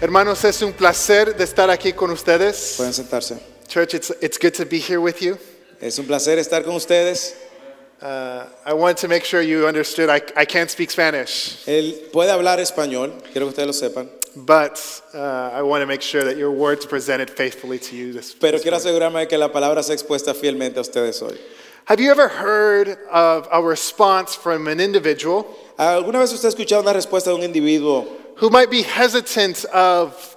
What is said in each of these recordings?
Hermanos, es un placer de estar aquí con ustedes. Pueden sentarse. Church, it's, it's good to be here with you. Es un placer estar con ustedes. Uh, I want to make sure you understood I, I can't speak Spanish, Él puede hablar español, quiero que ustedes lo sepan. but uh, I want to make sure that your words presented faithfully to you. This, Pero this quiero asegurarme de que la palabra sea expuesta fielmente a ustedes hoy. Have you ever heard of a response from an individual ¿Alguna vez usted ha escuchado una respuesta de un individuo who might be hesitant of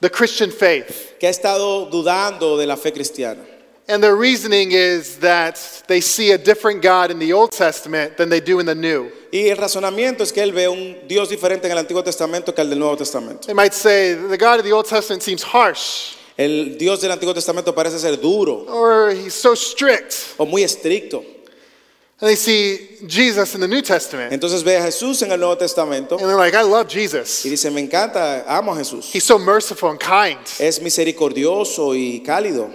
the Christian faith? que ha estado dudando de la fe cristiana? And their reasoning is that they see a different God in the Old Testament than they do in the New. Y el razonamiento es que él ve un Dios diferente en el Antiguo Testamento que el del Nuevo Testamento. They might say the God of the Old Testament seems harsh, El Dios del Antiguo Testamento parece ser duro or he's so strict. o muy estricto. And they see Jesus in the New Testament, Entonces ve a Jesús en el Nuevo Testamento and they're like, I love Jesus. y dice, me encanta, amo a Jesús. He's so merciful and kind. Es misericordioso y cálido.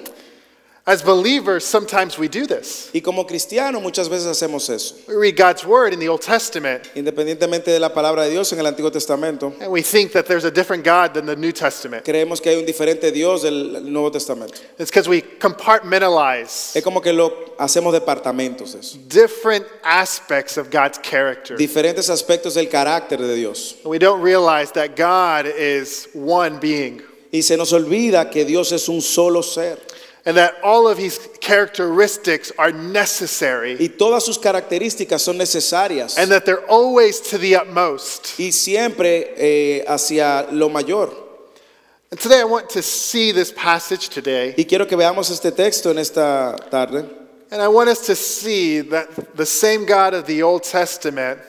As believers, sometimes we do this. Y como cristianos muchas veces hacemos eso. We read God's word in the Old Testament, Independientemente de la palabra de Dios en el Antiguo Testamento, and we think that there's a different God than the New Testament. creemos que hay un diferente Dios del Nuevo Testamento. It's because we compartmentalize Es como que lo hacemos departamentos eso. different aspects of God's character. Diferentes aspectos del carácter de Dios. We don't realize that God is one being Y se nos olvida que Dios es un solo ser. And that all of his characteristics are necessary Y todas sus características son necesarias. and that they're always to the utmost. Y siempre eh, hacia lo mayor. And today I want to see this passage today, Y quiero que veamos este texto en esta tarde. and I want us to see that the same God of the Old Testament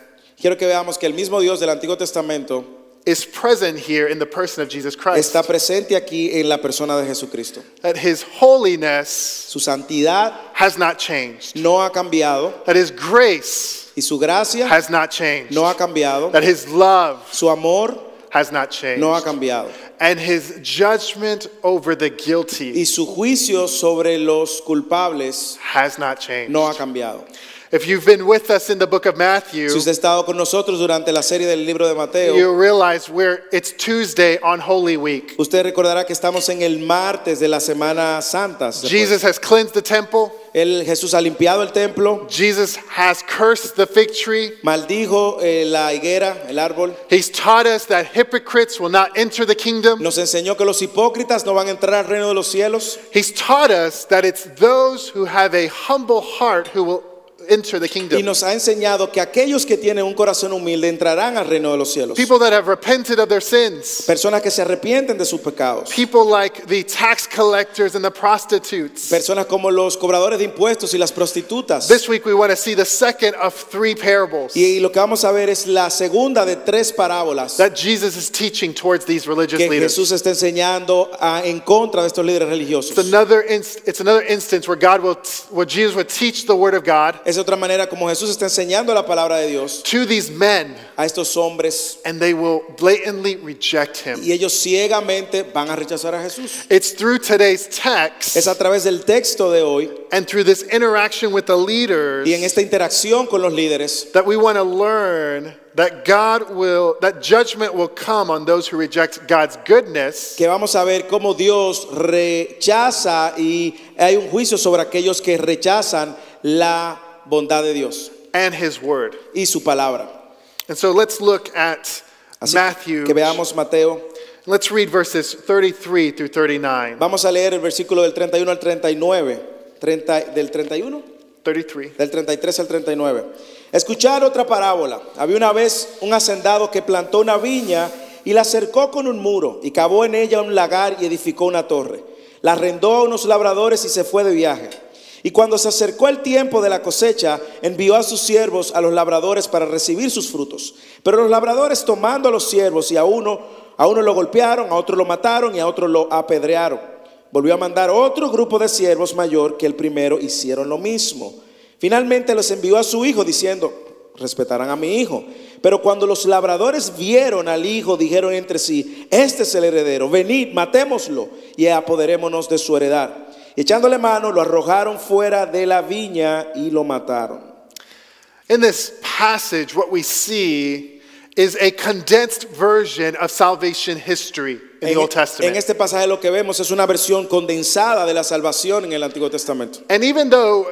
Quiero que veamos que el mismo Dios del Antiguo Testamento is present here in the person of Jesus Christ. está presente aquí en la persona de Jesucristo. That his holiness Su santidad has not changed. no ha cambiado That his grace y su gracia has not changed. no ha cambiado. That his love Su amor has not changed. no ha cambiado. And his judgment over the guilty Y su juicio sobre los culpables has not changed. no ha cambiado. If you've been with us in the book of Matthew, Si usted ha estado con nosotros durante la serie del libro de Mateo, you realize we're it's Tuesday on Holy Week. usted recordará que estamos en el martes de la Semana Santa. Jesus has cleansed the temple. El, Jesús ha limpiado el templo, Jesus has cursed the fig tree. maldijo eh, la higuera, el árbol. He's taught us that hypocrites will not enter the kingdom. Nos enseñó que los hipócritas no van a entrar al reino de los cielos. He's taught us that it's those who have a humble heart who will enter the kingdom. Y nos ha enseñado que aquellos que tienen un corazón humilde entrarán al reino de los cielos. People that have repented of their sins. Personas que se arrepienten de sus pecados. People like the tax collectors and the prostitutes. Personas como los cobradores de impuestos y las prostitutas. This week we want to see the second of three parables Y lo que vamos a ver es la segunda de tres parábolas that Jesus is teaching towards these religious que leaders. Jesús está enseñando a- en contra de estos líderes religiosos. It's another, inst- it's another instance where God will, t- where Jesus would teach the word of God Es otra manera como Jesús está enseñando la palabra de Dios to these men, a estos hombres and they will blatantly reject him. y ellos ciegamente van a rechazar a Jesús. It's through today's text Es a través del texto de hoy and through this interaction with the leaders y en esta interacción con los líderes that we want to learn that God will, that judgment will come on those who reject God's goodness que vamos a ver cómo Dios rechaza y hay un juicio sobre aquellos que rechazan la bondad de Dios and his word. y su palabra. And so let's look at Así Matthew. que veamos Mateo. Let's read verses 33 through 39. Vamos a leer el versículo del 31 al 39. 30 del 31, 33. del 33 al 39. Escuchar otra parábola. Había una vez un hacendado que plantó una viña y la cercó con un muro y cavó en ella un lagar y edificó una torre. La arrendó a unos labradores y se fue de viaje. Y cuando se acercó el tiempo de la cosecha, envió a sus siervos a los labradores para recibir sus frutos. Pero los labradores tomando a los siervos y a uno, a uno lo golpearon, a otro lo mataron y a otro lo apedrearon. Volvió a mandar otro grupo de siervos mayor que el primero, hicieron lo mismo. Finalmente los envió a su hijo diciendo, respetarán a mi hijo. Pero cuando los labradores vieron al hijo, dijeron entre sí, este es el heredero, venid, matémoslo y apoderémonos de su heredad. Y echándole mano, lo arrojaron fuera de la viña y lo mataron. In this passage, what we see is a condensed version of salvation history in the En, Old en Testament. este pasaje lo que vemos es una versión condensada de la salvación en el Antiguo Testamento. And even though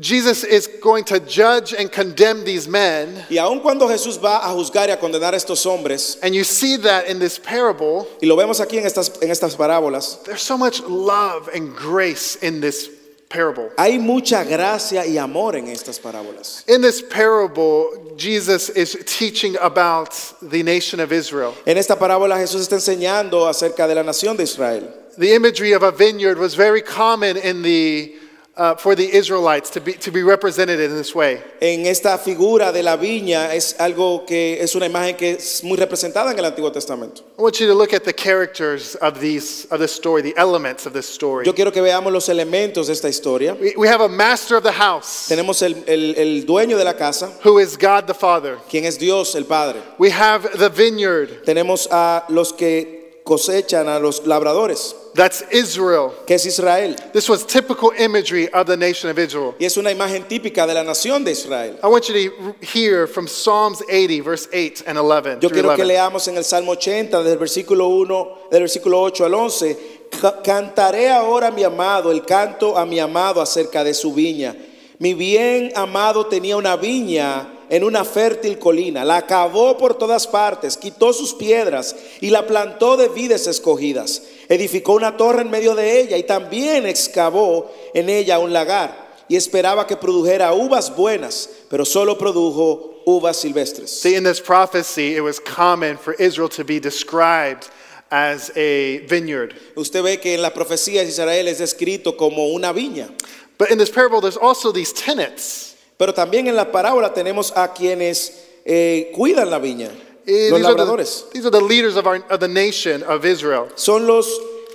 Jesus is going to judge and condemn these men, Y aun cuando Jesús va a juzgar y a condenar a estos hombres, and you see that in this parable, y lo vemos aquí en estas, en estas parábolas, there's so much love and grace in this parable. hay mucha gracia y amor en estas parábolas. In this parable, Jesus is teaching about the nation of Israel. En esta parábola Jesús está enseñando acerca de la nación de Israel. The imagery of a vineyard was very common in the, uh, for the Israelites to be, to be represented in this way. En esta figura de la viña es algo que es una imagen que es muy representada en el Antiguo Testamento. I want you to look at the characters of, these, of this story, the elements of this story. Yo quiero que veamos los elementos de esta historia. We, we have a master of the house Tenemos el, el- el dueño de la casa, who is God the Father. quien es Dios, el Padre. We have the vineyard, Tenemos a los que cosechan, a los labradores, that's Israel. que es Israel. This was typical imagery of the nation of Israel. Y es una imagen típica de la nación de Israel. I want you to hear from Psalms 80, verse 8 and 11. Yo quiero que 11. leamos en el Salmo 80, del versículo 1, del versículo 8 al 11. "Ca- Cantaré ahora a mi amado, el canto a mi amado acerca de su viña. Mi bien amado tenía una viña en una fértil colina, la cavó por todas partes, quitó sus piedras y la plantó de vides escogidas. Edificó una torre en medio de ella y también excavó en ella un lagar y esperaba que produjera uvas buenas, pero solo produjo uvas silvestres. See, in this prophecy, it was common for Israel to be described as a vineyard. Usted ve que en la profecía de Israel es descrito como una viña, But in this parable, there's also these tenants. Pero también en la parábola tenemos a quienes eh, cuidan la viña, Eh, los these, are labradores. the, these are the leaders of, our, of the nation of Israel. Son los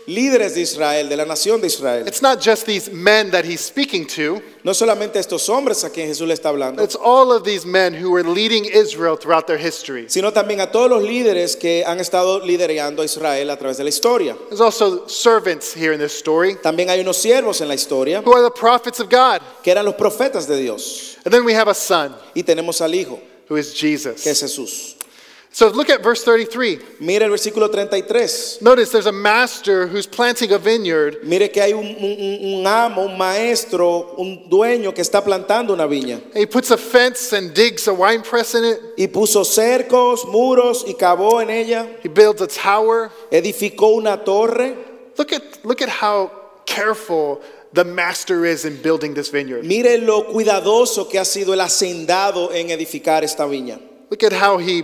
líderes de Israel, de la nación de Israel. It's not just these men that he's speaking to, No solamente estos hombres a quien Jesús le está hablando, it's all of these men who were leading Israel throughout their history. sino también a todos los líderes que han estado liderando a Israel a través de la historia. There's also servants here in this story También hay unos siervos en la historia who are the prophets of God. que eran los profetas de Dios. And then we have a son Y tenemos al Hijo, who is que es Jesus. Jesús. So look at verse 33. Mire el versículo 33. Notice there's a master who's planting a vineyard Mire que hay un, un- un amo, un maestro, un dueño que está plantando una viña. he puts a fence and digs a wine press in it. Y puso cercos, muros y cavó en ella. He builds a tower. Edificó una torre. Look at, look at how careful the master is in building this vineyard. Mire lo cuidadoso que ha sido el hacendado en edificar esta viña. Look at how he,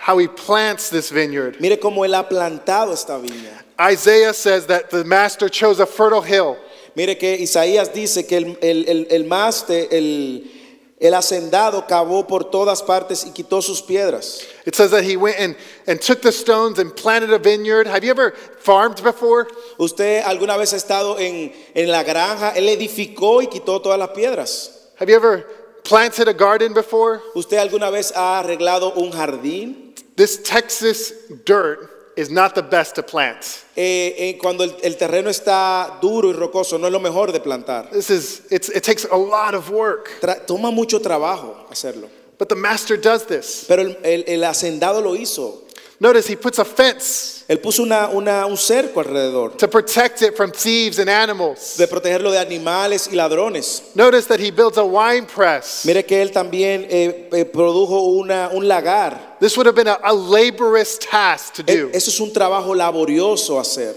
how he plants this vineyard. Mire cómo él ha plantado esta viña. Isaiah says that the master chose a fertile hill. Mire que Isaías dice que el, el, el, el maste, el, el hacendado cavó por todas partes y quitó sus piedras. It says that he went and, and took the stones and planted a vineyard. Have you ever farmed before? Usted alguna vez ha estado en, en la granja, él edificó y quitó todas las piedras. Have you ever planted a garden before? ¿Usted alguna vez ha arreglado un jardín? This Texas dirt is not the best to plant. Eh, eh, cuando el, el terreno está duro y rocoso, no es lo mejor de plantar. This is, it's, it takes a lot of work. Tra- toma mucho trabajo hacerlo. But the master does this. Pero el, el- el hacendado lo hizo. Notice he puts a fence Él puso una, una- un cerco alrededor to protect it from thieves and animals. de protegerlo de animales y ladrones. Notice that he builds a wine press. Mire que él también eh, eh, produjo una, un lagar. This would have been a, a laborious task to do. Eso es un trabajo laborioso hacer.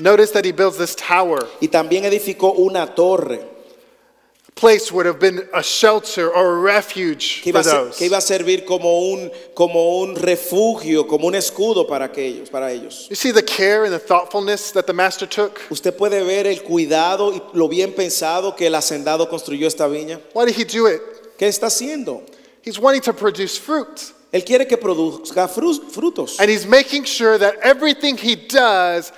Notice that he builds this tower. Y también edificó una torre Place would have been a shelter or a refuge que iba, for those. que iba a servir como un, como un refugio, como un escudo para aquellos, para ellos. You see the care and the thoughtfulness that the master took? Usted puede ver el cuidado y lo bien pensado que el hacendado construyó esta viña. Why did he do it? ¿Qué está haciendo? He's wanting to produce fruit. Él quiere que produzca frutos. And he's making sure that everything he does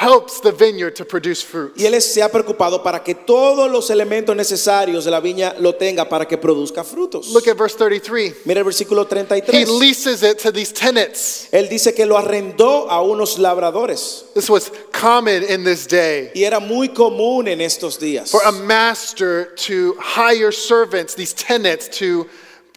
helps the vineyard to produce fruit. Y él se ha preocupado para que todos los elementos necesarios de la viña lo tenga para que produzca frutos. Look at verse 33. Mira el versículo He 33. leases it to these tenants. Él dice que lo arrendó a unos labradores. This was common in this day Y era muy común en estos días. for a master to hire servants, these tenants, to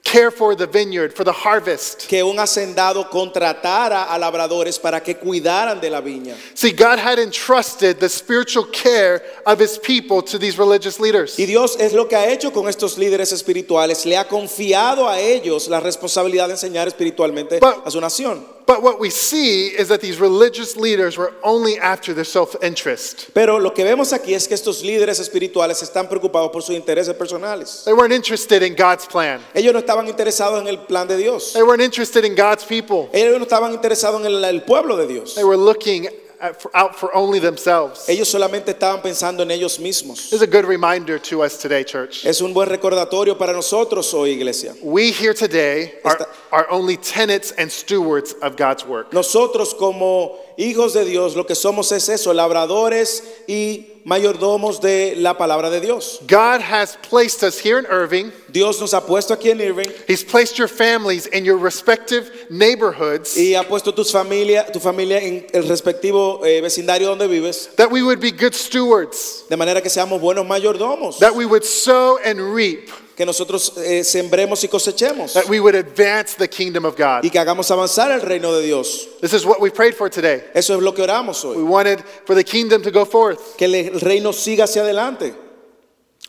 care for the vineyard, for the harvest. que un hacendado contratara a labradores para que cuidaran de la viña. See, God had entrusted the spiritual care of his people to these religious leaders. Y Dios es lo que ha hecho con estos líderes espirituales. Le ha confiado a ellos la responsabilidad de enseñar espiritualmente But- a su nación. But what we see is that these religious leaders were only after their self interest. Pero lo que vemos aquí es que estos líderes espirituales están preocupados por sus intereses personales. They weren't interested in God's plan, Ellos no estaban interesados en el plan de Dios. they weren't interested in God's people. Ellos no estaban interesados en el, el pueblo de Dios. They were looking out for only themselves. Ellos solamente estaban pensando en ellos mismos. This is a good reminder to us today, church. Es un buen recordatorio para nosotros hoy, iglesia. We here today are, are only tenants and stewards of God's work. Nosotros como hijos de Dios lo que somos es eso, labradores y mayordomos de la palabra de Dios. God has placed us here in Irving. Dios nos ha puesto aquí en Irving He's placed your families in your respective neighborhoods y ha puesto tus familia, tu familia en el respectivo eh, vecindario donde vives, that we would be good stewards, de manera que seamos buenos mayordomos, that we would sow and reap, que nosotros eh, sembremos y cosechemos that we would advance the kingdom of God. y que hagamos avanzar el reino de Dios. This is what we prayed for today. Eso es lo que oramos We hoy, wanted for the kingdom to go forth. que el reino siga hacia adelante.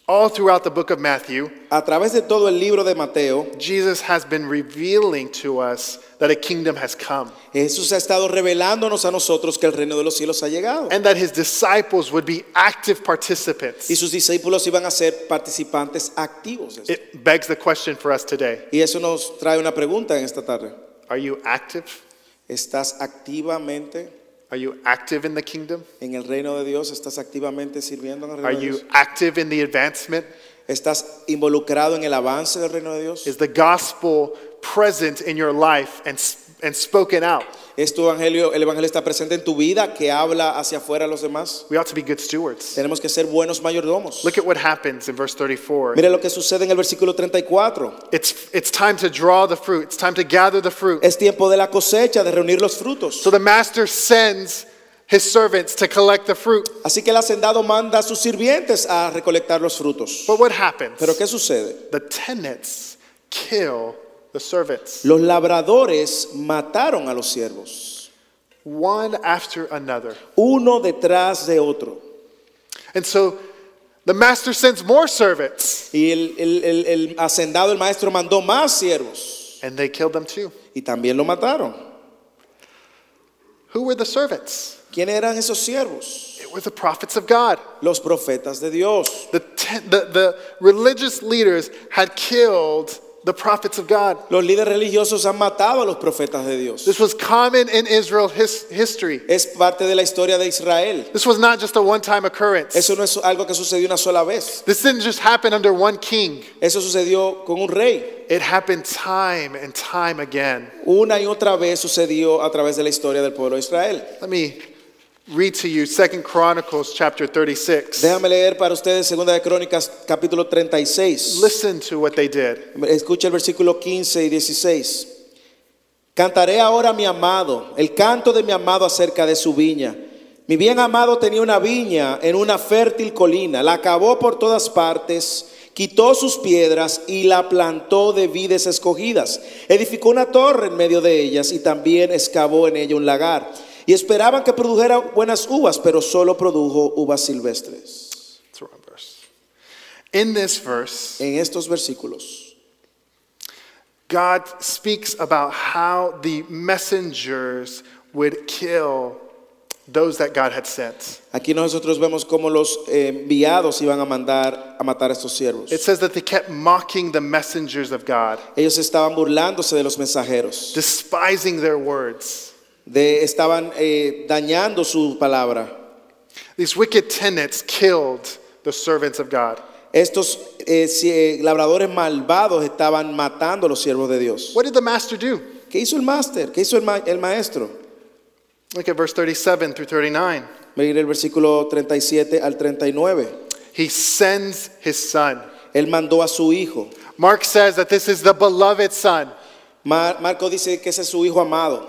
All throughout the book of Matthew, A través de todo el libro de Mateo, Jesus has been revealing to us that a kingdom has come Jesús ha estado revelándonos a nosotros que el reino de los cielos ha llegado. and that his disciples would be active participants. Y sus discípulos iban a ser participantes activos. It begs the question for us today Y eso nos trae una pregunta en esta tarde. Are you active? ¿Estás activamente Are you active in the kingdom? en el reino de Dios? ¿Estás activamente sirviendo en el Are reino de you Dios? active in the advancement? ¿Estás involucrado en el avance del reino de Dios? Is the gospel present in your life and, and spoken out? ¿Es tu evangelio, el evangelio está presente en tu vida que habla hacia afuera a los demás? We ought to be good stewards. Tenemos que ser buenos mayordomos. Look at what happens in verse 34. Mire lo que sucede en el versículo 34. It's, it's time to draw the fruit, it's time to gather the fruit. Es tiempo de la cosecha, de reunir los frutos. So the master sends his servants to collect the fruit. Así que el hacendado manda a sus sirvientes a recolectar los frutos. But what happens? Pero ¿qué sucede? The tenants kill the servants, Los labradores mataron a los siervos, one after another. uno detrás de otro. And so the master sends more servants, Y el, el- el- el hacendado, el maestro, mandó más siervos and they killed them too. y también lo mataron. Who were the servants? ¿Quiénes eran esos siervos? It were the prophets of God. Los profetas de Dios. The, the, the religious leaders had killed the prophets of God. Los líderes religiosos han matado a los profetas de Dios. This was common in Israel his, history. Es parte de la historia de Israel. This was not just a one time occurrence. Eso no es algo que sucedió una sola vez. This didn't just happen under one king, Eso sucedió con un rey. it happened time and time again. Una y otra vez sucedió a través de la historia del pueblo de Israel. Let me read to you Second Chronicles chapter 36. Déjame leer para ustedes Segunda de Crónicas capítulo 36. Listen to what they did. Escucha el versículo 15 y 16. Cantaré ahora a mi amado, el canto de mi amado acerca de su viña. Mi bien amado tenía una viña en una fértil colina, la cavó por todas partes, quitó sus piedras y la plantó de vides escogidas. Edificó una torre en medio de ellas y también excavó en ella un lagar. Y esperaban que produjera buenas uvas, pero solo produjo uvas silvestres. Verse. In this verse, En estos versículos, God speaks about how the messengers would kill those that God had sent. Aquí nosotros vemos cómo los eh, enviados iban a mandar a matar a estos siervos. It says that they kept mocking the messengers of God, Ellos estaban burlándose de los mensajeros, despising their words. De, estaban eh, dañando su palabra. These wicked tenants killed the servants of God. Estos eh, eh, labradores malvados estaban matando a los siervos de Dios. What did the master do? ¿Qué hizo el máster? ¿Qué hizo el, ma- el maestro? Look at verse 37 through 39. Mire el versículo 37 al 39. He sends his son. Él mandó a su hijo. Mark says that this is the beloved son. Mar- Marco dice que ese es su hijo amado.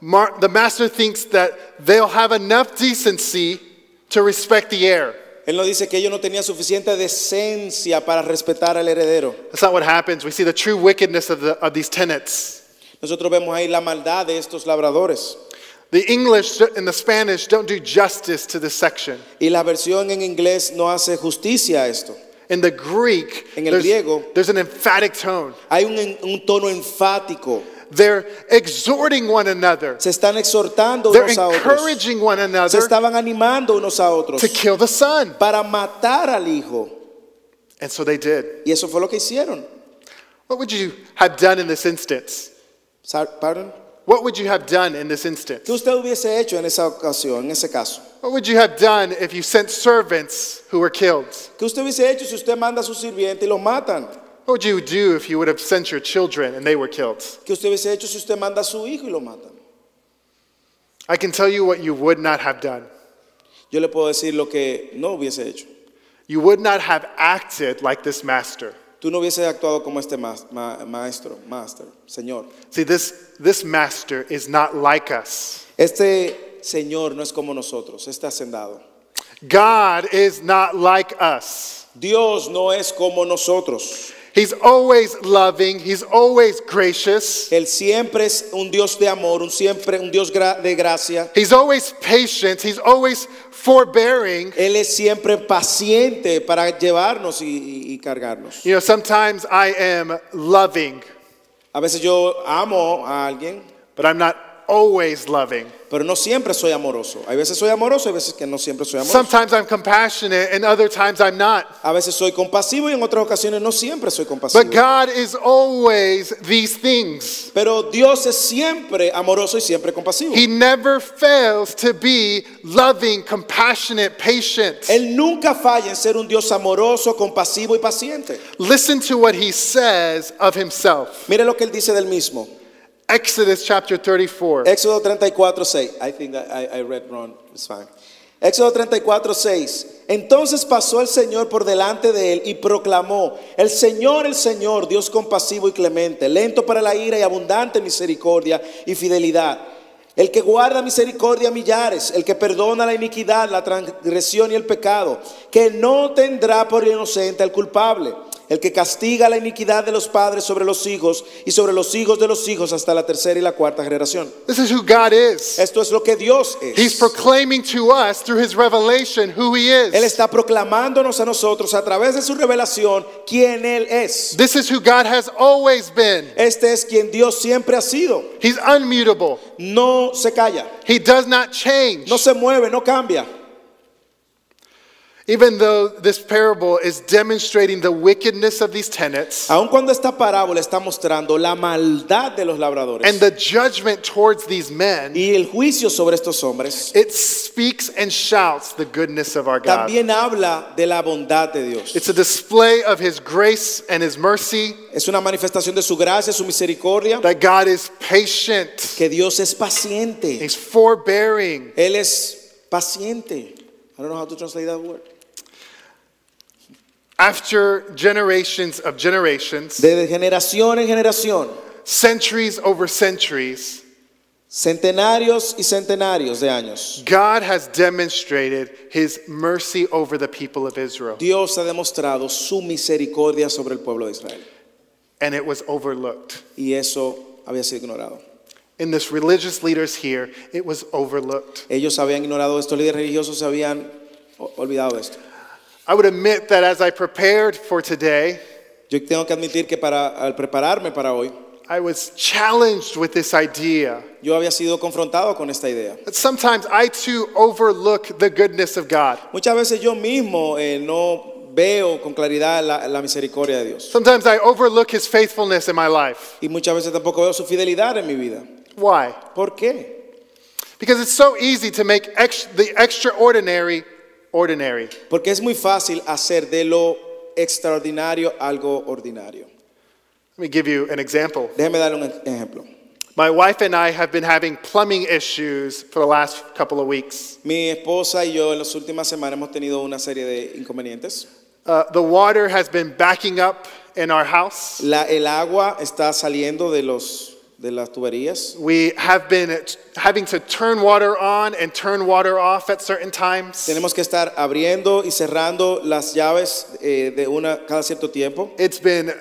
Mar- the master thinks that they'll have enough decency to respect the heir. Él nos dice que ellos no tenían suficiente decencia para respetar al heredero. That's not what happens. We see the true wickedness of, the, of these tenants. Nosotros vemos ahí la maldad de estos labradores. The English and the Spanish don't do justice to this section. Y la versión en inglés no hace justicia a esto. In the Greek, En el there's, griego- there's an emphatic tone. Hay un, un tono enfático. They're exhorting one another. Se están exhortando They're unos a otros. encouraging one Se another estaban animando unos a otros to kill the son. para matar al hijo. And so they did. Y eso fue lo que hicieron. What would you have done in this instance? Sa- Pardon? What would you have done in this instance? ¿Qué usted hubiese hecho en esa ocasión, en ese caso? What would you have done if you sent servants who were killed? ¿Qué usted hubiese hecho si usted manda a su sirviente y los matan? What would you do if you would have sent your children and they were killed? ¿Qué usted hubiese hecho si usted manda a su hijo y lo matan? I can tell you what you would not have done. Yo le puedo decir lo que no hubiese hecho. You would not have acted like this master. Tú no hubieses actuado como este ma- ma- maestro, master, señor. See, this, this master is not like us. Este señor no es como nosotros, este hacendado. God is not like us. Dios no es como nosotros. He's always loving, He's always gracious, Él siempre es un Dios de amor, un siempre un Dios de gracia. He's always patient, He's always forbearing. Él es siempre paciente para llevarnos y, y- cargarnos. You know, sometimes I am loving, A veces yo amo a alguien, but I'm not always loving. pero no siempre soy amoroso. Hay veces soy amoroso, hay veces que no siempre soy amoroso. Sometimes I'm compassionate, and other times I'm not. A veces soy compasivo y en otras ocasiones no siempre soy compasivo. But God is always these things. Pero Dios es siempre amoroso y siempre compasivo. He never fails to be loving, compassionate, patient. Él nunca falla en ser un Dios amoroso, compasivo y paciente. Listen to what he says of himself. Mire lo que él dice del mismo. Exodus chapter 34. Éxodo 34, 6. I think I, read wrong. It's fine. Éxodo 34, 6. Entonces pasó el Señor por delante de él y proclamó, el Señor, el Señor, Dios compasivo y clemente, lento para la ira y abundante misericordia y fidelidad. El que guarda misericordia a millares, el que perdona la iniquidad, la transgresión y el pecado, que no tendrá por inocente al culpable, el que castiga la iniquidad de los padres sobre los hijos y sobre los hijos de los hijos hasta la tercera y la cuarta generación. This is who God is. Esto es lo que Dios He's es. proclaiming to us through his revelation who he Él is. está proclamándonos a nosotros a través de su revelación quién Él es. This is who God has always been. Este es quien Dios siempre ha sido. He's unmutable. No se calla, He does not change. no se mueve, no cambia. Even though this parable is demonstrating the wickedness of these tenants Aun cuando esta parábola está mostrando la maldad de los labradores and the judgment towards these men, y el juicio sobre estos hombres, it speaks and shouts the goodness of our God. también habla de la bondad de Dios. It's a display of his grace and his mercy, Es una manifestación de su gracia, su misericordia, that God is patient, que Dios es paciente. he's forbearing. Él es paciente. I don't know how to translate that word. After generations of generations, De generación en generación, centuries over centuries, centenarios y centenarios de años, God has demonstrated his mercy over the people of Israel, Dios ha demostrado su misericordia sobre el pueblo de Israel. and it was overlooked. Y eso había sido ignorado. In this religious leaders here, it was overlooked. Ellos habían ignorado esto, líderes religiosos se habían olvidado esto. I would admit that as I prepared for today, Yo tengo que admitir que para, al prepararme para hoy, I was challenged with this idea yo había sido confrontado con esta idea. that sometimes I too overlook the goodness of God. Muchas veces yo mismo eh, no veo con claridad la, la misericordia de Dios. Sometimes I overlook his faithfulness in my life. Y muchas veces tampoco veo su fidelidad en mi vida. Why? ¿Por qué? Because it's so easy to make ex- the extraordinary ordinary. Porque es muy fácil hacer de lo extraordinario algo ordinario. Let me give you an example. Déjeme darle un ejemplo. My wife and I have been having plumbing issues for the last couple of weeks. Mi esposa y yo en las últimas semanas hemos tenido una serie de inconvenientes. Uh, the water has been backing up in our house. La- el agua está saliendo de los, de las tuberías. We have been having to turn water on and turn water off at certain times. Tenemos que estar abriendo y cerrando las llaves eh, de una cada cierto tiempo. It's been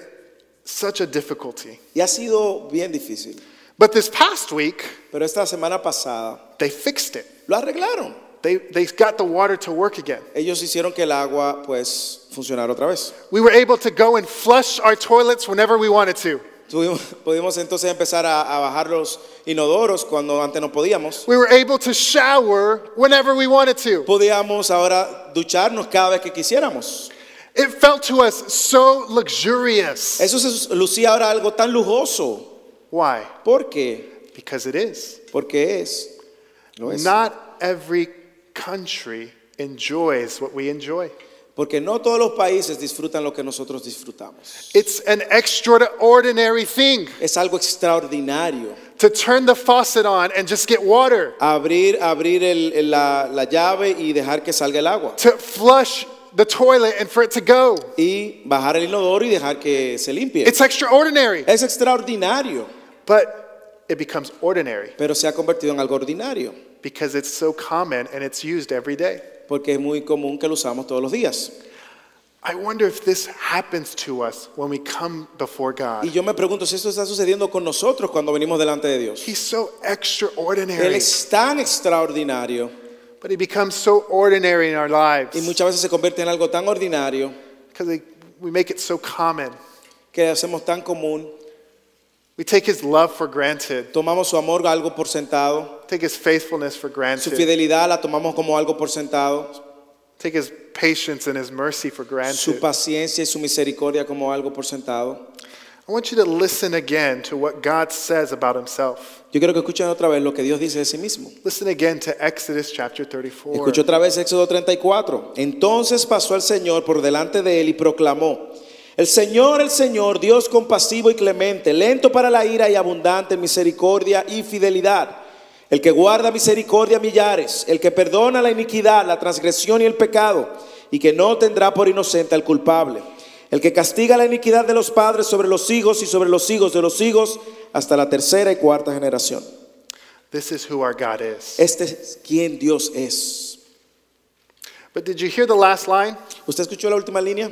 such a difficulty. Y ha sido bien difícil. But this past week, Pero esta semana pasada they fixed it. lo arreglaron. They, they got the water to work again. Ellos hicieron que el agua pues funcionara otra vez. We were able to go and flush our toilets whenever we wanted to. Tuvimos- pudimos entonces empezar a, a bajar los inodoros cuando antes no podíamos. We were able to shower whenever we wanted to. Podíamos ahora ducharnos cada vez que quisiéramos. It felt to us so luxurious. Eso se lucía ahora algo tan lujoso. Why? ¿Por qué? Because it is. Porque es. Es. Not every country enjoys what we enjoy. Porque no todos los países disfrutan lo que nosotros disfrutamos. It's an extraordinary thing Es algo extraordinario. to turn the faucet on and just get water, Abrir, abrir el- el- la, la llave y dejar que salga el agua. to flush the toilet and for it to go. Y bajar el inodoro y dejar que se limpie. It's extraordinary, Es extraordinario, but it becomes ordinary pero se ha convertido en algo ordinario. because it's so common and it's used every day. Porque es muy común que lo usamos todos los días. I wonder if this happens to us when we come before God. Y yo me pregunto si esto está sucediendo con nosotros cuando venimos delante de Dios. He's so Él extraordinary, es tan extraordinario but he becomes so ordinary in our y lives muchas veces se convierte en algo tan ordinario because we make it so common. que hacemos tan común. We take his love for granted, Tomamos su amor algo por sentado, take his faithfulness for su granted, fidelidad la tomamos como algo por sentado, take his patience and his mercy for su granted. paciencia y su misericordia como algo por sentado. I want you to listen again to what God says about himself. Yo quiero que escuchen otra vez lo que Dios dice de sí mismo. Listen again to Exodus chapter 34. Escucho otra vez Éxodo 34. Entonces pasó el Señor por delante de él y proclamó, el Señor, el Señor, Dios compasivo y clemente, lento para la ira y abundante en misericordia y fidelidad, el que guarda misericordia a millares, el que perdona la iniquidad, la transgresión y el pecado, y que no tendrá por inocente al culpable, el que castiga la iniquidad de los padres sobre los hijos y sobre los hijos de los hijos hasta la tercera y cuarta generación. This is who our God is. Este es quien Dios es. But did you hear the last line? ¿Usted escuchó la última línea?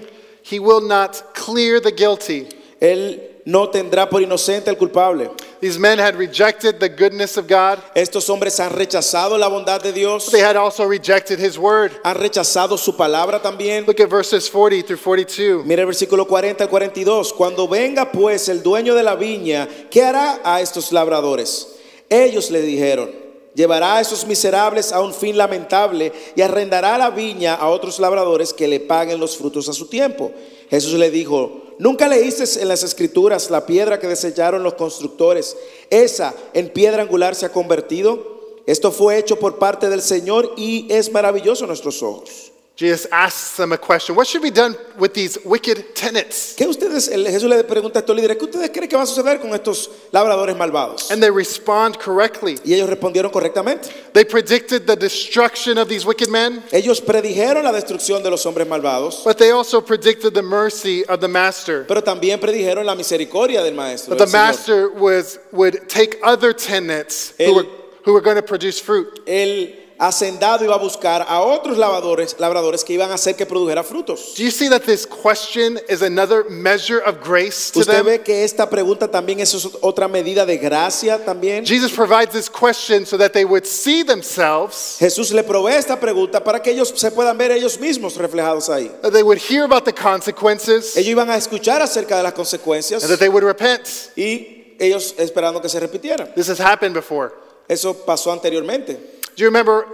He will not clear the guilty. Él no tendrá por inocente al culpable. These men had rejected the goodness of God. Estos hombres han rechazado la bondad de Dios, They had also rejected his word. han rechazado su palabra también. Look at verses 40 through 42. Mira el versículo 40 al 42. Cuando venga pues el dueño de la viña, ¿qué hará a estos labradores? Ellos le dijeron, llevará a esos miserables a un fin lamentable y arrendará la viña a otros labradores que le paguen los frutos a su tiempo. Jesús le dijo, ¿nunca leíste en las escrituras la piedra que desecharon los constructores? Esa en piedra angular se ha convertido. Esto fue hecho por parte del Señor y es maravilloso a nuestros ojos. Jesus asks them a question What should be done with these wicked tenants? ¿Qué ustedes, el- Jesús le pregunta a estos líderes, ¿qué ustedes creen que va a suceder con estos labradores malvados? And they respond correctly. Y ellos respondieron correctamente. They predicted the destruction of these wicked men, Ellos predijeron la destrucción de los hombres malvados, but they also predicted the mercy of the master. pero también predijeron la misericordia del maestro. But del the Señor. master was, would take other tenants who were, who were going to produce fruit. El hacendado iba a buscar a otros labradores, labradores que iban a hacer que produjera frutos. Do you see that this question is another measure of grace to Usted them? ve que esta pregunta también es otra medida de gracia también. Jesus provides this question so that they would see themselves, Jesús le provee esta pregunta para que ellos se puedan ver ellos mismos reflejados ahí. that they would hear about the consequences, Ellos iban a escuchar acerca de las consecuencias and that they would repent. y ellos esperando que se repitieran. This has happened before. Eso pasó anteriormente. Do you remember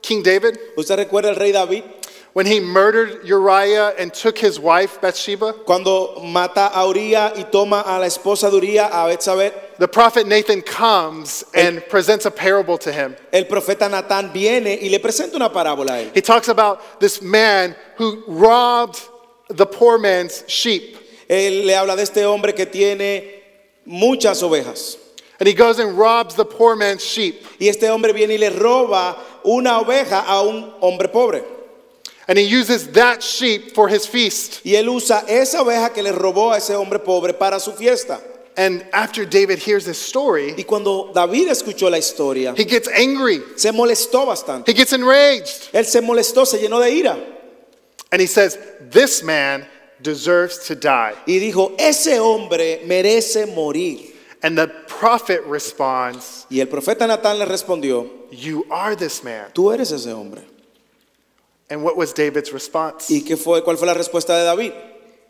King David ¿Usted recuerda el rey David when he murdered Uriah and took his wife Bathsheba? cuando mata a Uría y toma a la esposa de Uriah a Betsabé? The prophet Nathan comes and presents a parable to him. El profeta Natán viene y le presenta una parábola a él. He talks about this man who robbed the poor man's sheep. Él le habla de este hombre que tiene muchas ovejas. And he goes and robs the poor man's sheep. Y este hombre viene y le roba una oveja a un hombre pobre. And he uses that sheep for his feast. Y él usa esa oveja que le robó a ese hombre pobre para su fiesta. And after David hears this story, Y cuando David escuchó la historia, he gets angry, se molestó bastante. he gets enraged, Él se molestó, se llenó de ira and he says, This man deserves to die. y dijo, ese hombre merece morir. And the prophet responds, Y el profeta Natán le respondió, You are this man. tú eres ese hombre. And what was David's response? ¿Y qué fue, cuál fue la respuesta de David?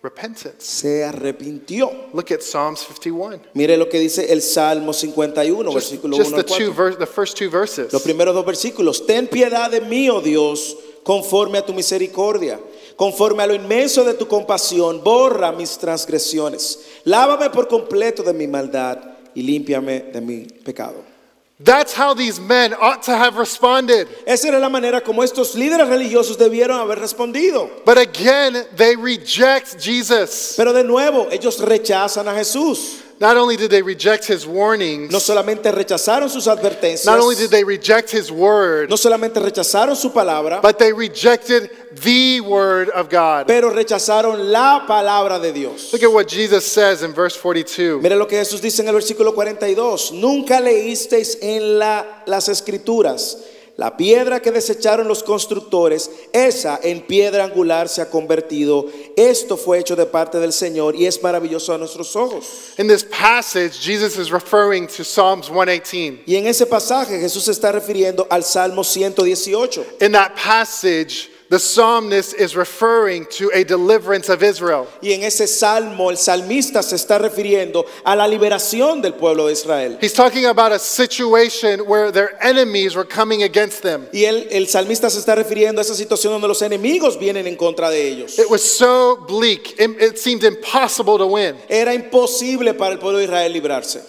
Repentance. Se arrepintió. Look at Psalms 51. Mire lo que dice el Salmo 51, Just, versículo just 1 the al 4. two ver- the first two verses. Los primeros dos versículos. Ten piedad de mí, oh Dios, conforme a tu misericordia. Conforme a lo inmenso de tu compasión, borra mis transgresiones. Lávame por completo de mi maldad y límpiame de mi pecado. That's how these men ought to have responded. Esa era la manera como estos líderes religiosos debieron haber respondido. But again, they reject Jesus. Pero de nuevo, ellos rechazan a Jesús. Not only did they reject his warnings, No solamente rechazaron sus advertencias, not only did they reject his word, no solamente rechazaron su palabra, but they rejected the word of God. pero rechazaron la palabra de Dios. Look at what Jesus says in verse 42. Mire lo que Jesús dice en el versículo 42. Nunca leísteis en la- las escrituras. La piedra que desecharon los constructores, esa en piedra angular se ha convertido. Esto fue hecho de parte del Señor y es maravilloso a nuestros ojos. In this passage, Jesus is referring to Psalms 118. Y en ese pasaje Jesús se está refiriendo al Salmo 118. In that passage, the psalmist is referring to a deliverance of Israel. Y en ese salmo el salmista se está refiriendo a la liberación del pueblo de Israel. He's talking about a situation where their enemies were coming against them. Y él- el salmista se está refiriendo a esa situación donde los enemigos vienen en contra de ellos. It was so bleak, it, it seemed impossible to win, Era imposible para el pueblo de Israel librarse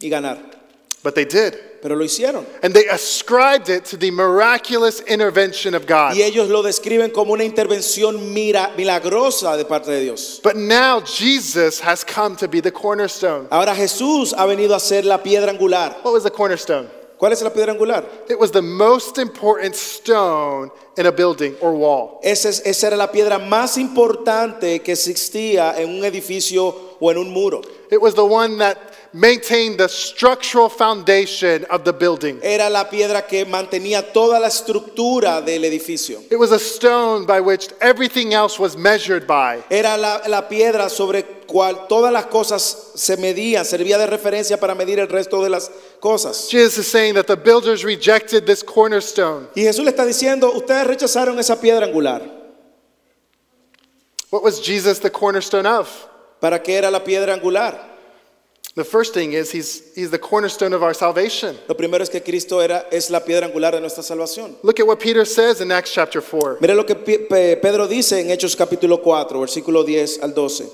y ganar, but they did. Pero lo hicieron. And they ascribed it to the miraculous intervention of God. Y ellos lo describen como una intervención mira- milagrosa de parte de Dios. But now Jesus has come to be the cornerstone. Ahora Jesús ha venido a ser la piedra angular. What was the cornerstone? ¿Cuál es la piedra angular? It was the most important stone in a building or wall. Esa, es- esa era la piedra más importante que existía en un edificio o en un muro. It was the one that maintained the structural foundation of the building. Era la piedra que mantenía toda la estructura del edificio. It was a stone by which everything else was measured by. Era la, la piedra sobre cual todas las cosas se medían, servía de referencia para medir el resto de las cosas. Jesus is saying that the builders rejected this cornerstone. Y Jesús le está diciendo, ustedes rechazaron esa piedra angular. What was Jesus the cornerstone of? ¿Para qué era la piedra angular? The first thing is he's, he's the cornerstone of our salvation. Lo primero es que Cristo era, es la piedra angular de nuestra salvación. Look at what Peter says in Acts chapter 4. Mire lo que Pe- Pe- Pedro dice en Hechos capítulo 4, versículo 10 al 12.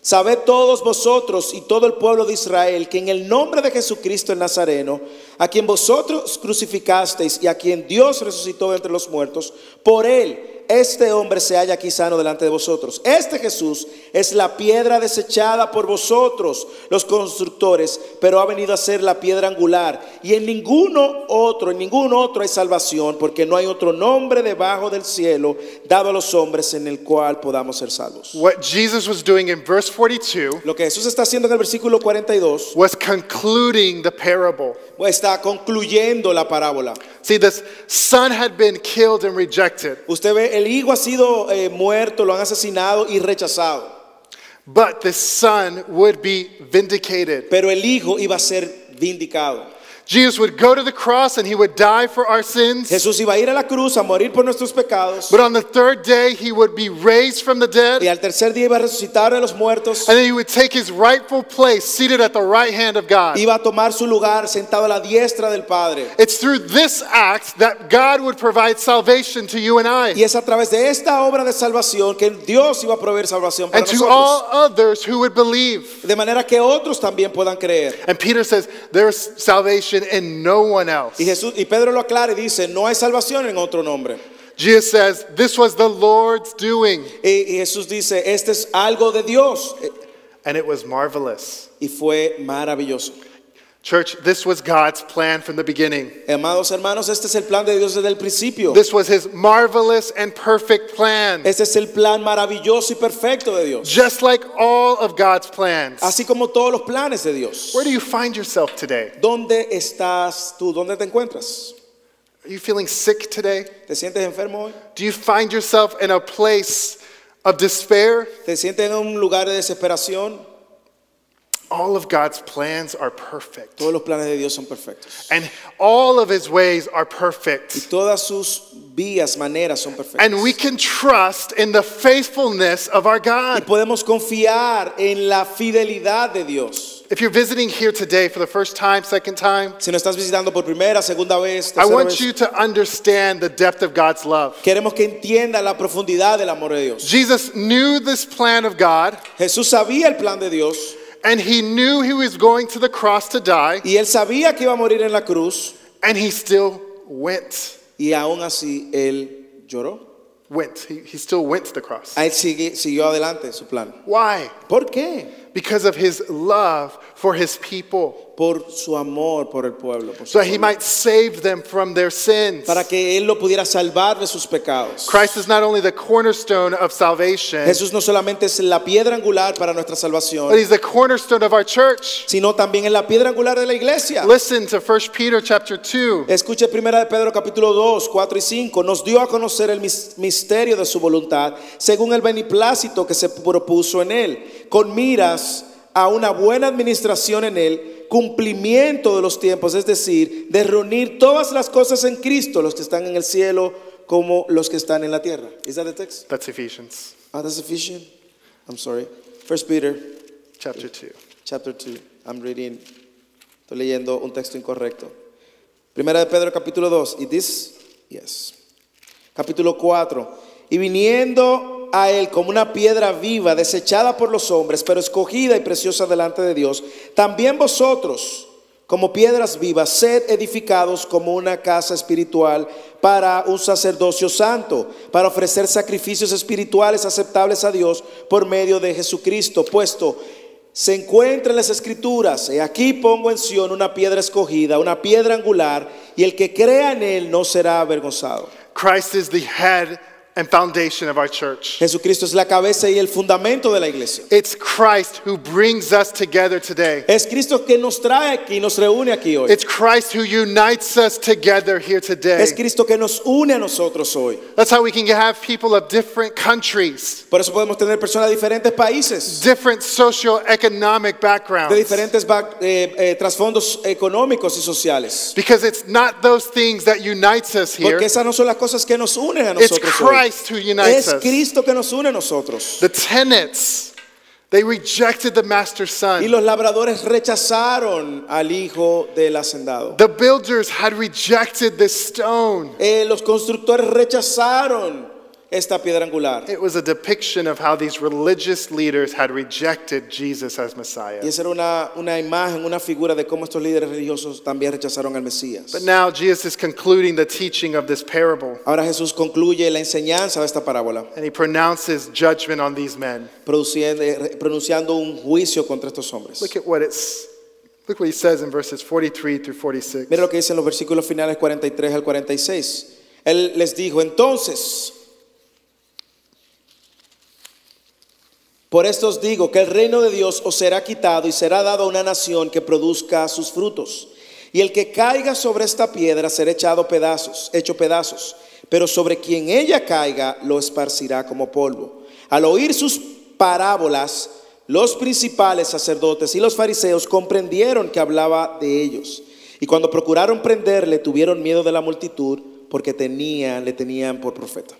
Sabed todos vosotros y todo el pueblo de Israel que en el nombre de Jesucristo el Nazareno, a quien vosotros crucificasteis y a quien Dios resucitó entre los muertos, por él este hombre se halla aquí sano delante de vosotros. Este Jesús es la piedra desechada por vosotros, los constructores, pero ha venido a ser la piedra angular. Y en ninguno otro, en ningún otro hay salvación, porque no hay otro nombre debajo del cielo dado a los hombres en el cual podamos ser salvos. What Jesus was doing in verse 42 Lo que Jesús está haciendo en el versículo 42 was concluding the parable. está concluyendo la parábola. See, this son had been killed and rejected, Usted ve, el hijo ha sido eh, muerto, lo han asesinado y rechazado. but the son would be vindicated. Pero el hijo iba a ser vindicado. Jesus would go to the cross and he would die for our sins. Jesús iba a ir a la cruz a morir por nuestros pecados. But on the third day, he would be raised from the dead, Y al tercer día iba a resucitar de los muertos. and then he would take his rightful place, seated at the right hand of God. Iba a tomar su lugar sentado a la diestra del Padre. It's through this act that God would provide salvation to you and I, Y es a través de esta obra de salvación que Dios iba a proveer salvación para and to all others who would believe. De manera que otros también puedan creer. And Peter says, There's salvation in no one else. Y, Jesús, y Pedro lo aclara y dice, no hay salvación en otro nombre. Jesus says, This was the Lord's doing, Y, y Jesús dice, este es algo de Dios. and it was marvelous. Y fue maravilloso. Church, this was God's plan from the beginning. Amados hermanos, este es el plan de Dios desde el principio. This was his marvelous and perfect plan. Este es el plan maravilloso y perfecto de Dios. Just like all of God's plans. Así como todos los planes de Dios. Where do you find yourself today? ¿Dónde estás tú? ¿Dónde te encuentras? Are you feeling sick today? ¿Te sientes enfermo hoy? Do you find yourself in a place of despair? ¿Te sientes en un lugar de desesperación? All of God's plans are perfect. Todos los planes de Dios son perfectos. And all of his ways are perfect. Y todas sus vías, maneras son perfectas. And we can trust in the faithfulness of our God. Y podemos confiar en la fidelidad de Dios. If you're visiting here today for the first time, second time, Si nos estás visitando por primera, segunda vez, I want vez, you to understand the depth of God's love. queremos que entienda la profundidad del amor de Dios. Jesus knew this plan of God, Jesús sabía el plan de Dios and he knew he was going to the cross to die, y él sabía que iba a morir en la cruz and he still went. y aún así él lloró. Went. He, he still went to the cross. A Él sigue- siguió adelante su plan. Why? ¿Por qué? Because of his love for his people, Por su amor por el pueblo. por su so that he pueblo. might save them from their sins. para que Él lo pudiera salvar de sus pecados. Christ is not only the cornerstone of salvation, Jesús no solamente es la piedra angular para nuestra but salvación, he's the cornerstone of our church. sino también es la piedra angular de la iglesia. Listen to 1 Peter chapter 2. Escuche primera de Pedro capítulo 2, 4 y 5. Nos dio a conocer el mis- misterio de su voluntad según el beneplácito que se propuso en él, con miras a una buena administración en él, cumplimiento de los tiempos, es decir, de reunir todas las cosas en Cristo, los que están en el cielo como los que están en la tierra. Is that the text? That's Ephesians Ah, that's Ephesians. I'm sorry. First Peter chapter 2. chapter 2. I'm reading, estoy leyendo un texto incorrecto. Primera de Pedro capítulo 2. Y this, yes. Capítulo 4. Y viniendo a él como una piedra viva, desechada por los hombres, pero escogida y preciosa delante de Dios, también vosotros, como piedras vivas, sed edificados como una casa espiritual para un sacerdocio santo, para ofrecer sacrificios espirituales aceptables a Dios por medio de Jesucristo, puesto se encuentra en las escrituras, y aquí pongo en Sion una piedra escogida, una piedra angular, y el que crea en él no será avergonzado. Christ is the head and foundation of our church. Jesucristo es la cabeza y el fundamento de la iglesia. It's Christ who brings us together today. Es Cristo que nos trae aquí, nos reúne aquí hoy. It's Christ who unites us together here today. Es Cristo que nos une a nosotros hoy. That's how we can have people of different countries, Por eso podemos tener personas de diferentes países, different socioeconomic de backgrounds. diferentes back- eh, eh, trasfondos económicos y sociales. Because it's not those things that unites us here. Porque esas no son las cosas que nos unen a nosotros It's nosotros hoy. Christ who unites Es. Cristo que nos une a nosotros. The tenants, they rejected the master Y son. los labradores rechazaron al hijo del hacendado. The builders had rejected this stone. Eh, los constructores rechazaron esta piedra angular. It was a depiction of how these religious leaders had rejected Jesus as Y Messiah. esa era una, una imagen, una figura de cómo estos líderes religiosos también rechazaron al Mesías. But now Jesus is concluding the teaching of this parable, Ahora Jesús concluye la enseñanza de esta parábola, and he pronounces judgment on these men. produciendo- eh, pronunciando un juicio contra estos hombres. Look at what it's look what he says in verses 43 through 46. Mira lo que dice en los versículos finales 43 al 46. Él les dijo, entonces, por esto os digo que el reino de Dios os será quitado y será dado a una nación que produzca sus frutos. Y el que caiga sobre esta piedra será echado pedazos, hecho pedazos, pero sobre quien ella caiga lo esparcirá como polvo. Al oír sus parábolas, los principales sacerdotes y los fariseos comprendieron que hablaba de ellos. Y cuando procuraron prenderle, tuvieron miedo de la multitud porque le tenían por profeta.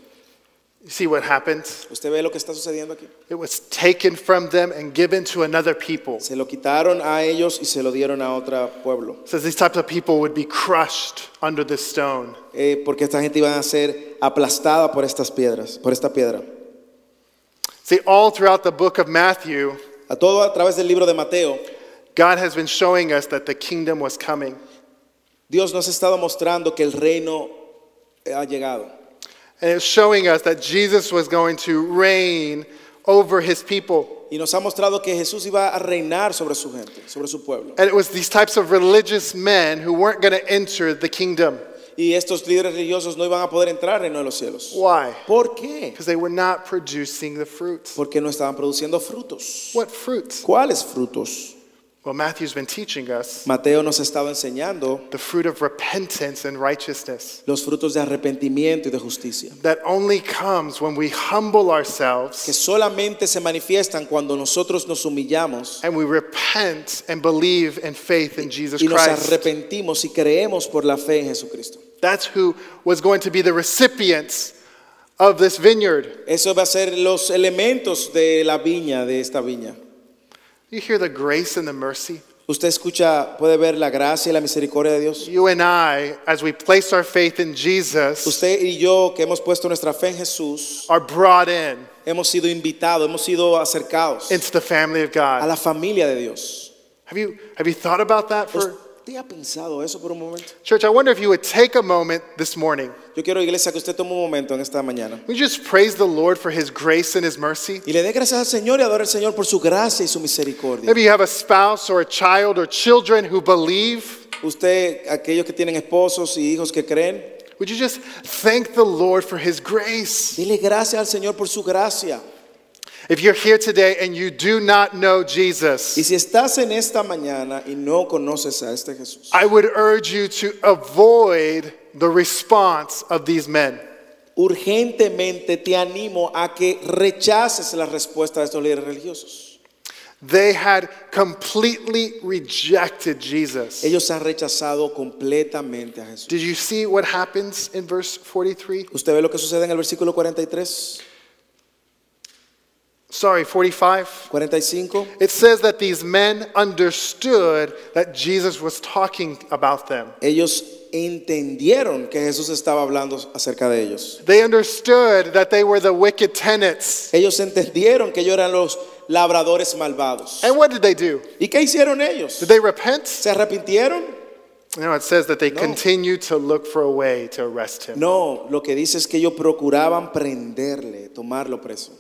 You see what happened? ¿Usted ve lo que está sucediendo aquí? It was taken from them and given to another people. Se lo quitaron a ellos y se lo dieron a otro pueblo. These types of people would be crushed under this stone. Eh, porque esta gente iba a ser aplastada por estas piedras, por esta piedra. See, all throughout the book of Matthew, A todo a través del libro de Mateo, God has been showing us that the kingdom was coming. Dios nos ha estado mostrando que el reino ha llegado. And it's showing us that Jesus was going to reign over his people. Y nos ha mostrado que Jesús iba a reinar sobre su gente, sobre su pueblo. And it was these types of religious men who weren't going to enter the kingdom. Y estos líderes religiosos no iban a poder entrar al reino de los cielos. Why? ¿Por qué? Because they were not producing the fruits. Porque no estaban produciendo frutos. What fruits? ¿Cuáles frutos? Well, Matthew's been teaching us Mateo nos ha estado enseñando the fruit of repentance and righteousness los frutos de arrepentimiento y de justicia, that only comes when we humble ourselves que solamente se manifiestan cuando nosotros nos humillamos and we repent and believe in faith in Jesus y nos Christ. arrepentimos y creemos por la fe en Jesucristo. That's who was going to be the recipients of this vineyard. Eso va a ser los elementos de la viña, de esta viña. You hear the grace and the mercy? Usted escucha, puede ver la gracia y la misericordia de Dios. You and I, as we place our faith in Jesus, Usted y yo que hemos puesto nuestra fe en Jesús, are brought in hemos sido invitados, hemos sido acercados into the family of a God. la familia de Dios. Have you, have you thought about that for ¿Usted ha pensado eso por un momento? church? I wonder if you would take a moment this morning. Yo quiero, iglesia, que usted tome un momento en esta mañana We just praise the Lord for his grace and his mercy. y le dé gracias al Señor y adore al Señor por su gracia y su misericordia. Maybe you have a spouse or a child or children who believe. Usted, aquellos que tienen esposos y hijos que creen, Would you just thank the Lord for his grace? dile gracias al Señor por su gracia. If you're here today and you do not know Y Jesus, si estás en esta mañana y no conoces a este Jesús, I would urge you to avoid the response of these men. urgentemente te animo a que rechaces la respuesta de estos líderes religiosos. They had completely rejected Jesus. Ellos han rechazado completamente a Jesús. Did you see what happens in verse 43? ¿Usted ve lo que sucede en el versículo 43, Sorry, 45. 45? It says that these men understood that Jesus was talking about them. Ellos entendieron que Jesús estaba hablando acerca de ellos. They understood that they were the wicked tenants. Ellos entendieron que ellos eran los labradores malvados. And what did they do? ¿Y qué hicieron ellos? Did they repent? ¿Se arrepintieron? No, it says that they No. continued to look for a way to arrest him. No, lo que dice es que ellos procuraban prenderle, tomarlo preso.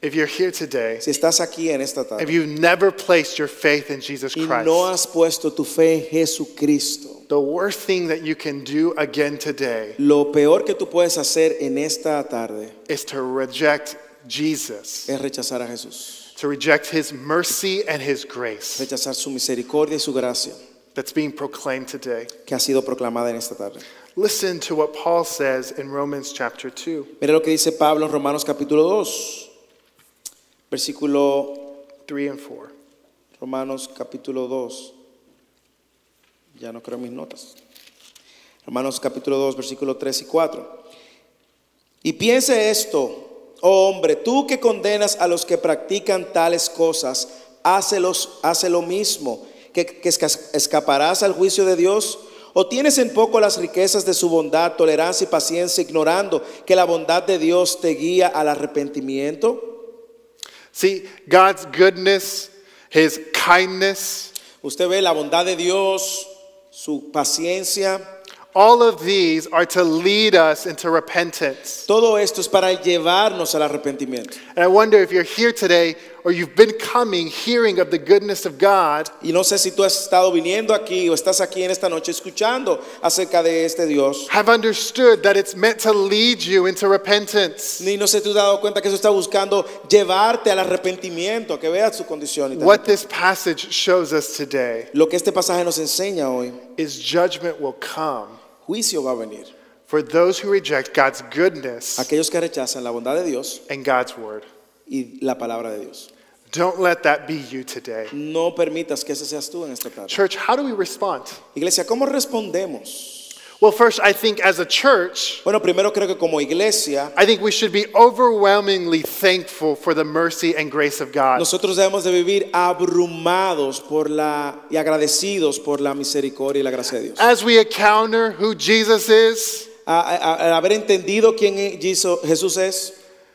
If you're here today, Si estás aquí en esta tarde, if you've never placed your faith in Jesus y Christ, no has puesto tu fe en Jesucristo, the worst thing that you can do again today lo peor que tú puedes hacer en esta tarde is to reject Jesus, es rechazar a Jesús, to reject his mercy and his grace rechazar su misericordia y su gracia that's being proclaimed today. que ha sido proclamada en esta tarde. Listen to what Paul says in Romans chapter 2, Mira lo que dice Pablo en Romanos capítulo 2, versículo 3 and 4. Romanos capítulo 2. Ya no creo mis notas. Romanos capítulo 2, versículo 3 y 4. Y piense esto, oh hombre, tú que condenas a los que practican tales cosas, hácelos, hace lo mismo, que, que esca- escaparás al juicio de Dios. ¿O tienes en poco las riquezas de su bondad, tolerancia y paciencia, ignorando que la bondad de Dios te guía al arrepentimiento? See, God's goodness, his kindness, Usted ve la bondad de Dios, su paciencia. all of these are to lead us into repentance. Todo esto es para llevarnos al arrepentimiento. And I wonder if you're here today or you've been coming hearing of the goodness of God, Y no sé si tú has estado viniendo aquí o estás aquí en esta noche escuchando acerca de este Dios. have understood that it's meant to lead you into repentance. Ni no sé tú te has dado cuenta que eso está buscando llevarte al arrepentimiento, que veas su condición. y tal. What this passage shows us today Lo que este pasaje nos enseña hoy, is judgment will come juicio va a venir. for those who reject God's goodness Aquellos que rechazan la bondad de Dios and God's word. y la palabra de Dios. Don't let that be you today. No permitas que ese seas tú en esta tarde. Church, how do we respond? Iglesia, ¿cómo respondemos? Well, first, I think as a church, Bueno, primero creo que como iglesia I think we should be overwhelmingly thankful for the mercy and grace of God. Nosotros debemos de vivir abrumados por la y agradecidos por la misericordia y la gracia de Dios. As we encounter who Jesus is, A- a- a- haber entendido quién Jesús es,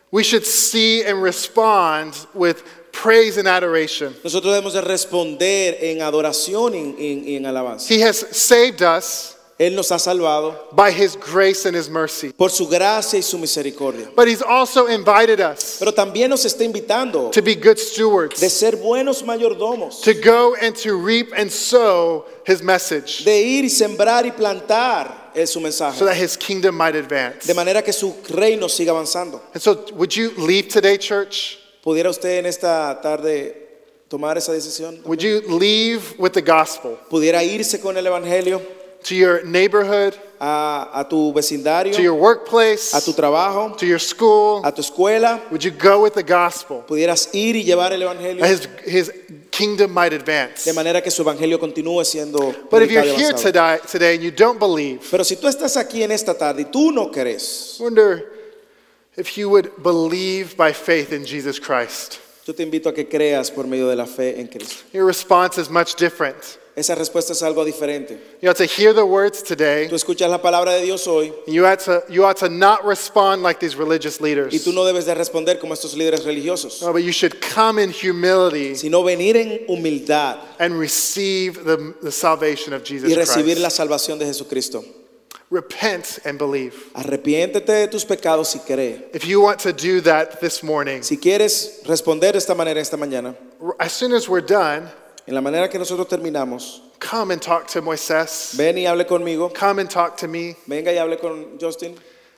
we should see and respond with praise and adoration. nosotros debemos de responder en adoración y en, y en alabanza. He has saved us. Él nos ha salvado by his grace and his mercy. por su gracia y su misericordia. But he's also invited us Pero también nos está invitando to be good de stewards, ser buenos mayordomos, to go and to reap and sow his message de ir y sembrar y plantar eh, su so mensaje, that his kingdom might advance. de manera que su reino siga avanzando. And so, would you leave today, church? ¿Pudiera usted en esta tarde tomar esa decisión? Would you leave with the gospel ¿Pudiera irse con el Evangelio to your neighborhood, a, a tu vecindario, to your workplace, a tu trabajo, to your school? a tu escuela? Would you go with the gospel ¿Pudieras ir y llevar el Evangelio? his, his kingdom might advance? De manera que su Evangelio continúe siendo But if you're predicado y here avanzado. today, today and you don't believe, Pero si tú estás aquí en esta tarde y tú no crees, wonder if you would believe by faith in Jesus Christ. yo te invito a que creas por medio de la fe en Cristo. Your response is much different. Esa respuesta es algo diferente. You have to hear the words today. Tú escuchas la palabra de Dios hoy You ought to, you ought to not respond like these religious y leaders. tú no debes de responder como estos líderes religiosos, No, but you should come in humility sino venir en humildad and receive the, the salvation of y Jesus recibir la Christ. salvación de Jesucristo. Repent and believe. Arrepiéntete de tus pecados y cree. If you want to do that this morning, Si quieres responder de esta manera esta mañana, as soon as we're done, en la manera que nosotros terminamos, come and talk to Moises. ven y hable conmigo, Come and talk to me venga y hable con Justin,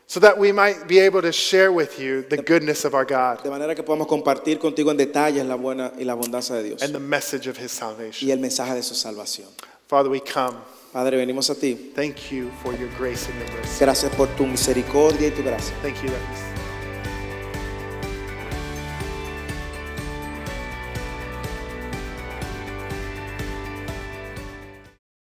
so that we might be able to share with you the goodness of our God de manera que podamos compartir contigo en detalles la buena y la abundancia de Dios and the message of his salvation. y el mensaje de su salvación. Father, we come. Padre, venimos a ti. Thank you for your grace and your mercy. Gracias por tu misericordia y tu gracia. Thank you that